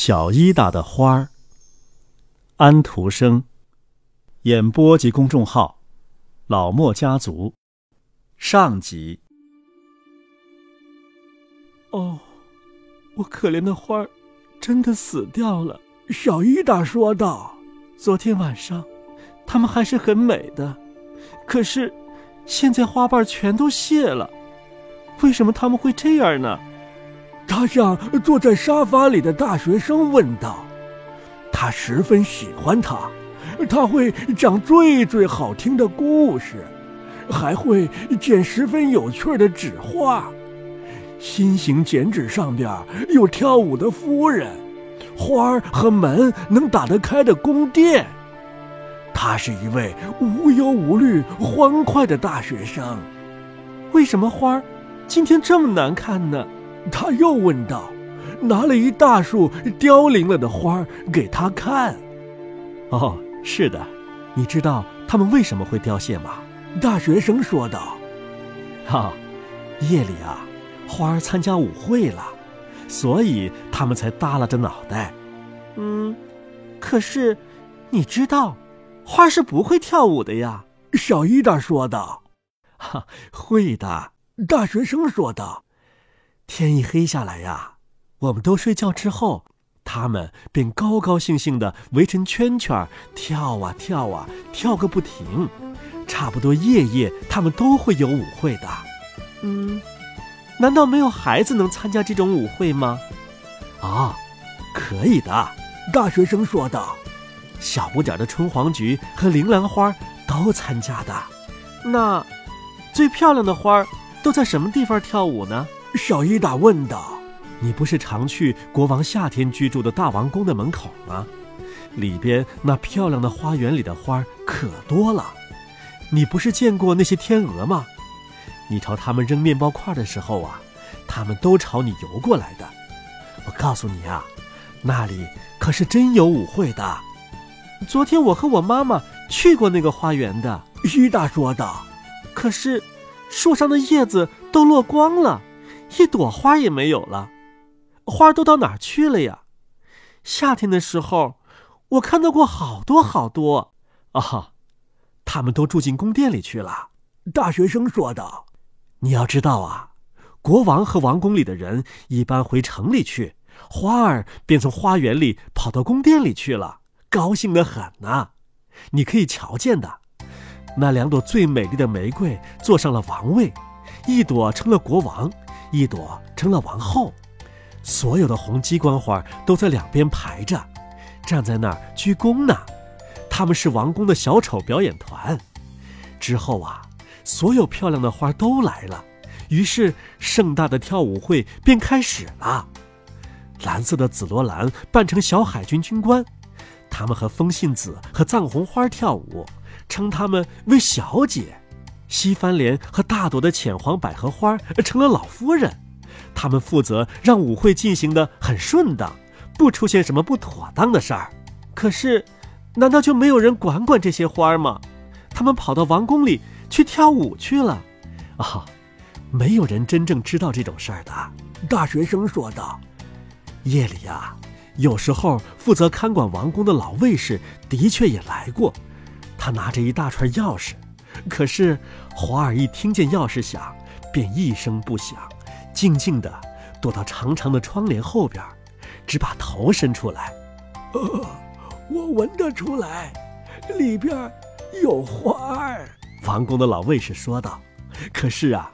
小伊达的花儿。安徒生。演播及公众号：老莫家族。上集。哦，我可怜的花儿，真的死掉了。小伊达说道：“昨天晚上，它们还是很美的，可是，现在花瓣全都谢了。为什么他们会这样呢？”他向坐在沙发里的大学生问道：“他十分喜欢他，他会讲最最好听的故事，还会剪十分有趣的纸画。新型剪纸上边有跳舞的夫人，花儿和门能打得开的宫殿。他是一位无忧无虑、欢快的大学生。为什么花儿今天这么难看呢？”他又问道，拿了一大束凋零了的花给他看。哦，是的，你知道他们为什么会凋谢吗？大学生说道。哈，夜里啊，花儿参加舞会了，所以他们才耷拉着脑袋。嗯，可是，你知道，花是不会跳舞的呀。小伊达说道。哈，会的。大学生说道。天一黑下来呀，我们都睡觉之后，他们便高高兴兴地围成圈圈跳啊跳啊跳个不停。差不多夜夜他们都会有舞会的。嗯，难道没有孩子能参加这种舞会吗？啊，可以的。大学生说道。小不点的春黄菊和铃兰花都参加的。那最漂亮的花都在什么地方跳舞呢？小伊达问道：“你不是常去国王夏天居住的大王宫的门口吗？里边那漂亮的花园里的花可多了。你不是见过那些天鹅吗？你朝它们扔面包块的时候啊，它们都朝你游过来的。我告诉你啊，那里可是真有舞会的。昨天我和我妈妈去过那个花园的。”伊达说道。“可是，树上的叶子都落光了。”一朵花也没有了，花都到哪儿去了呀？夏天的时候，我看到过好多好多。啊哈，他们都住进宫殿里去了。大学生说道：“你要知道啊，国王和王宫里的人一般回城里去，花儿便从花园里跑到宫殿里去了，高兴的很呢。你可以瞧见的，那两朵最美丽的玫瑰坐上了王位，一朵成了国王。”一朵成了王后，所有的红鸡冠花都在两边排着，站在那儿鞠躬呢。他们是王宫的小丑表演团。之后啊，所有漂亮的花都来了，于是盛大的跳舞会便开始了。蓝色的紫罗兰扮成小海军军官，他们和风信子和藏红花跳舞，称他们为小姐。西番莲和大朵的浅黄百合花成了老夫人，他们负责让舞会进行的很顺当，不出现什么不妥当的事儿。可是，难道就没有人管管这些花吗？他们跑到王宫里去跳舞去了。啊，没有人真正知道这种事儿的。大学生说道。夜里呀，有时候负责看管王宫的老卫士的确也来过，他拿着一大串钥匙。可是，华儿一听见钥匙响，便一声不响，静静地躲到长长的窗帘后边，只把头伸出来。呃，我闻得出来，里边有花儿。王宫的老卫士说道。可是啊，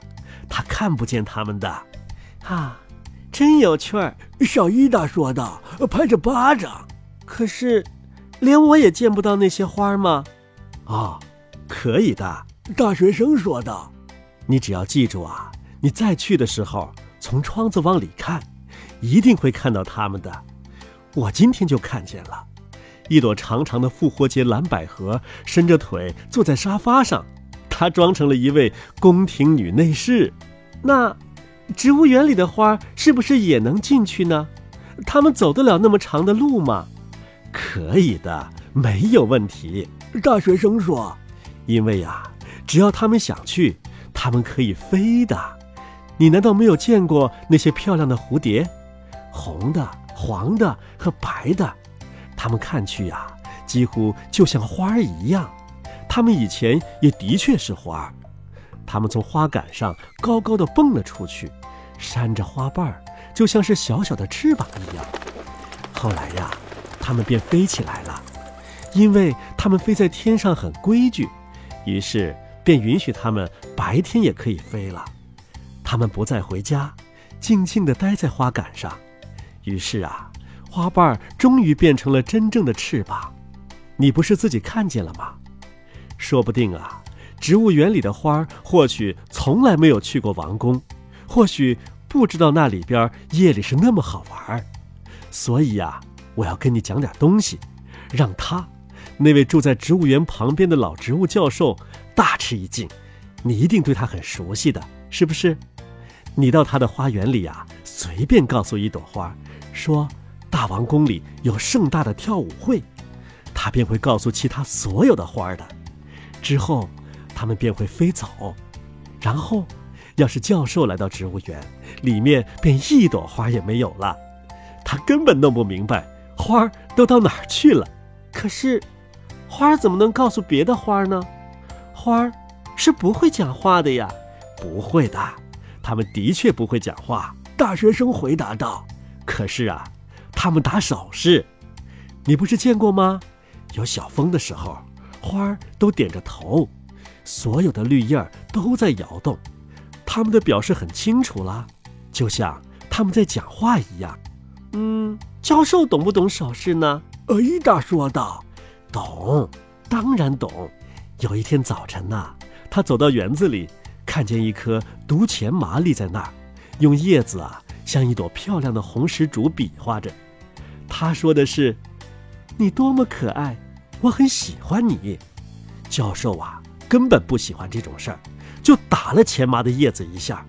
他看不见他们的。啊，真有趣儿。小伊达说道，拍着巴掌。可是，连我也见不到那些花吗？啊。可以的，大学生说道：“你只要记住啊，你再去的时候，从窗子往里看，一定会看到他们的。我今天就看见了，一朵长长的复活节蓝百合，伸着腿坐在沙发上，她装成了一位宫廷女内侍。那，植物园里的花是不是也能进去呢？他们走得了那么长的路吗？可以的，没有问题。”大学生说。因为呀，只要他们想去，他们可以飞的。你难道没有见过那些漂亮的蝴蝶？红的、黄的和白的，它们看去呀，几乎就像花儿一样。它们以前也的确是花儿。它们从花杆上高高的蹦了出去，扇着花瓣儿，就像是小小的翅膀一样。后来呀，它们便飞起来了，因为它们飞在天上很规矩，于是便允许它们白天也可以飞了。它们不再回家，静静地待在花杆上。于是啊，花瓣终于变成了真正的翅膀。你不是自己看见了吗？说不定啊。植物园里的花儿或许从来没有去过王宫，或许不知道那里边夜里是那么好玩，所以呀，我要跟你讲点东西，让他，那位住在植物园旁边的老植物教授大吃一惊。你一定对他很熟悉的，是不是？你到他的花园里啊，随便告诉一朵花，说大王宫里有盛大的跳舞会，他便会告诉其他所有的花的。之后。他们便会飞走，然后，要是教授来到植物园，里面便一朵花也没有了。他根本弄不明白花儿都到哪儿去了。可是，花儿怎么能告诉别的花儿呢？花儿是不会讲话的呀。不会的，他们的确不会讲话。大学生回答道：“可是啊，他们打手势，你不是见过吗？有小风的时候，花儿都点着头。”所有的绿叶儿都在摇动，他们的表示很清楚啦，就像他们在讲话一样。嗯，教授懂不懂手势呢？呃，伊达说道：“懂，当然懂。有一天早晨呐，他走到园子里，看见一棵毒钱麻立在那儿，用叶子啊像一朵漂亮的红石竹比划着。他说的是：‘你多么可爱，我很喜欢你。’教授啊。”根本不喜欢这种事儿，就打了钱麻的叶子一下，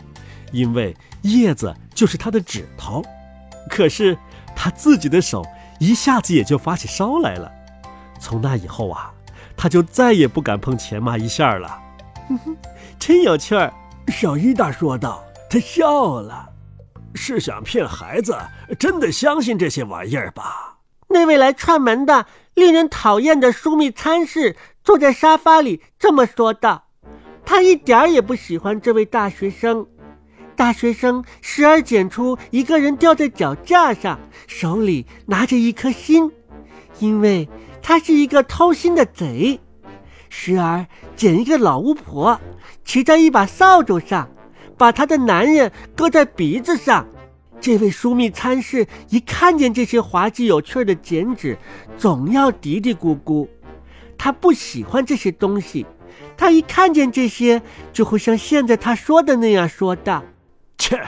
因为叶子就是他的指头。可是他自己的手一下子也就发起烧来了。从那以后啊，他就再也不敢碰钱妈一下了。哼哼，真有趣儿，小伊达说道。他笑了，是想骗孩子真的相信这些玩意儿吧？那位来串门的令人讨厌的枢密参事。坐在沙发里这么说道：“他一点儿也不喜欢这位大学生。大学生时而捡出一个人吊在脚架上，手里拿着一颗心，因为他是一个偷心的贼；时而捡一个老巫婆，骑在一把扫帚上，把他的男人搁在鼻子上。这位枢密参事一看见这些滑稽有趣的剪纸，总要嘀嘀咕咕。”他不喜欢这些东西，他一看见这些，就会像现在他说的那样说道：“切，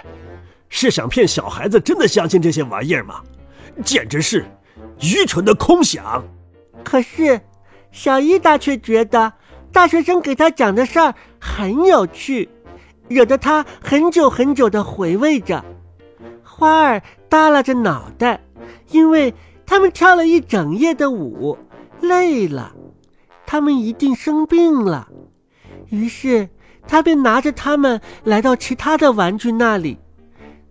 是想骗小孩子真的相信这些玩意儿吗？简直是愚蠢的空想。”可是，小伊达却觉得大学生给他讲的事儿很有趣，惹得他很久很久的回味着。花儿耷拉着脑袋，因为他们跳了一整夜的舞，累了。他们一定生病了，于是他便拿着它们来到其他的玩具那里。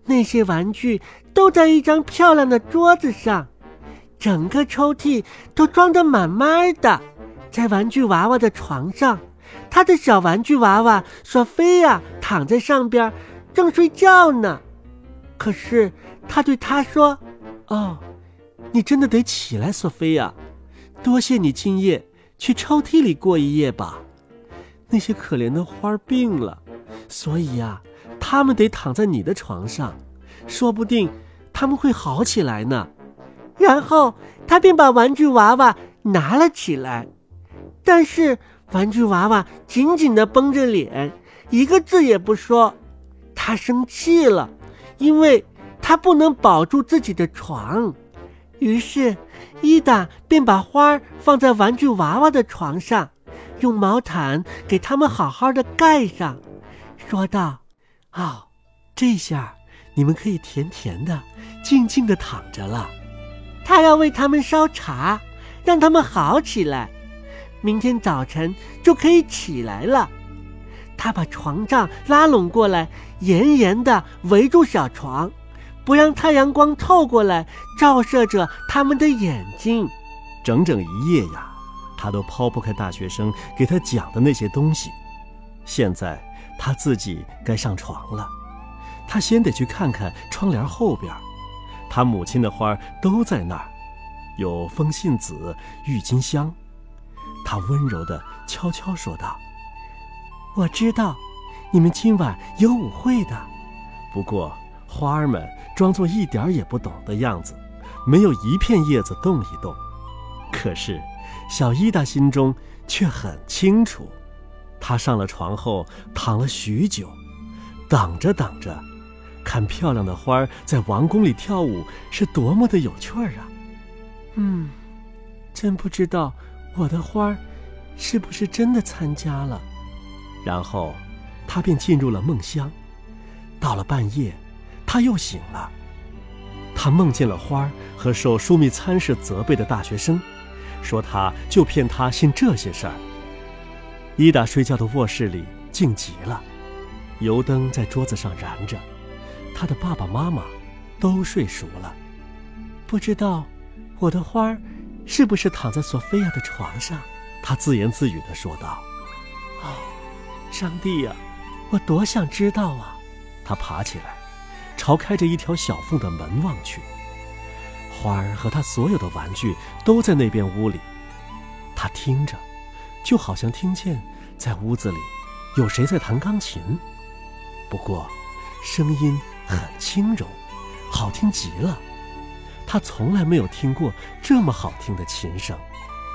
那些玩具都在一张漂亮的桌子上，整个抽屉都装得满满的。在玩具娃娃的床上，他的小玩具娃娃索菲亚躺在上边，正睡觉呢。可是他对他说：“哦，你真的得起来，索菲亚。多谢你今夜。”去抽屉里过一夜吧。那些可怜的花病了，所以呀，他们得躺在你的床上，说不定他们会好起来呢。然后他便把玩具娃娃拿了起来，但是玩具娃娃紧紧地绷着脸，一个字也不说。他生气了，因为他不能保住自己的床。于是，伊达便把花儿放在玩具娃娃的床上，用毛毯给他们好好的盖上，说道：“哦，这下你们可以甜甜的、静静的躺着了。他要为他们烧茶，让他们好起来，明天早晨就可以起来了。”他把床帐拉拢过来，严严的围住小床。不让太阳光透过来，照射着他们的眼睛。整整一夜呀，他都抛不开大学生给他讲的那些东西。现在他自己该上床了，他先得去看看窗帘后边，他母亲的花都在那儿，有风信子、郁金香。他温柔地悄悄说道：“我知道，你们今晚有舞会的。不过花儿们装作一点也不懂的样子，没有一片叶子动一动。可是小伊达心中却很清楚。他上了床后躺了许久，等着等着，看漂亮的花儿在王宫里跳舞是多么的有趣儿啊！嗯，真不知道。”我的花儿，是不是真的参加了？然后，他便进入了梦乡。到了半夜，他又醒了。他梦见了花儿和受枢密参事责备的大学生，说他就骗他信这些事儿。伊达睡觉的卧室里静极了，油灯在桌子上燃着。他的爸爸妈妈都睡熟了。不知道我的花儿。是不是躺在索菲亚的床上？他自言自语地说道：“哦，上帝呀，我多想知道啊！”他爬起来，朝开着一条小缝的门望去。花儿和他所有的玩具都在那边屋里。他听着，就好像听见在屋子里有谁在弹钢琴，不过声音很 轻柔，好听极了。他从来没有听过这么好听的琴声。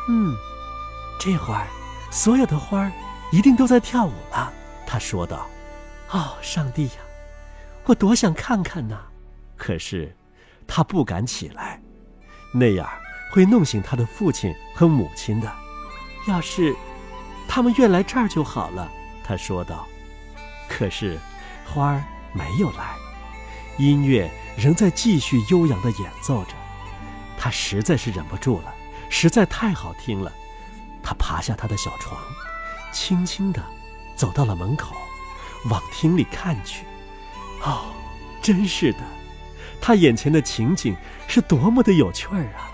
嗯，这会儿，所有的花儿一定都在跳舞了。他说道：“哦，上帝呀，我多想看看呐！可是，他不敢起来，那样会弄醒他的父亲和母亲的。要是他们愿来这儿就好了。”他说道。可是，花儿没有来，音乐。仍在继续悠扬地演奏着，他实在是忍不住了，实在太好听了。他爬下他的小床，轻轻地走到了门口，往厅里看去。哦，真是的，他眼前的情景是多么的有趣儿啊！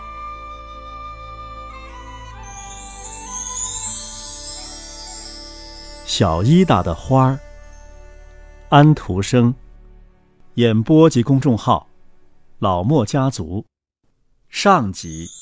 小伊达的花儿，安徒生。演播及公众号：老莫家族，上集。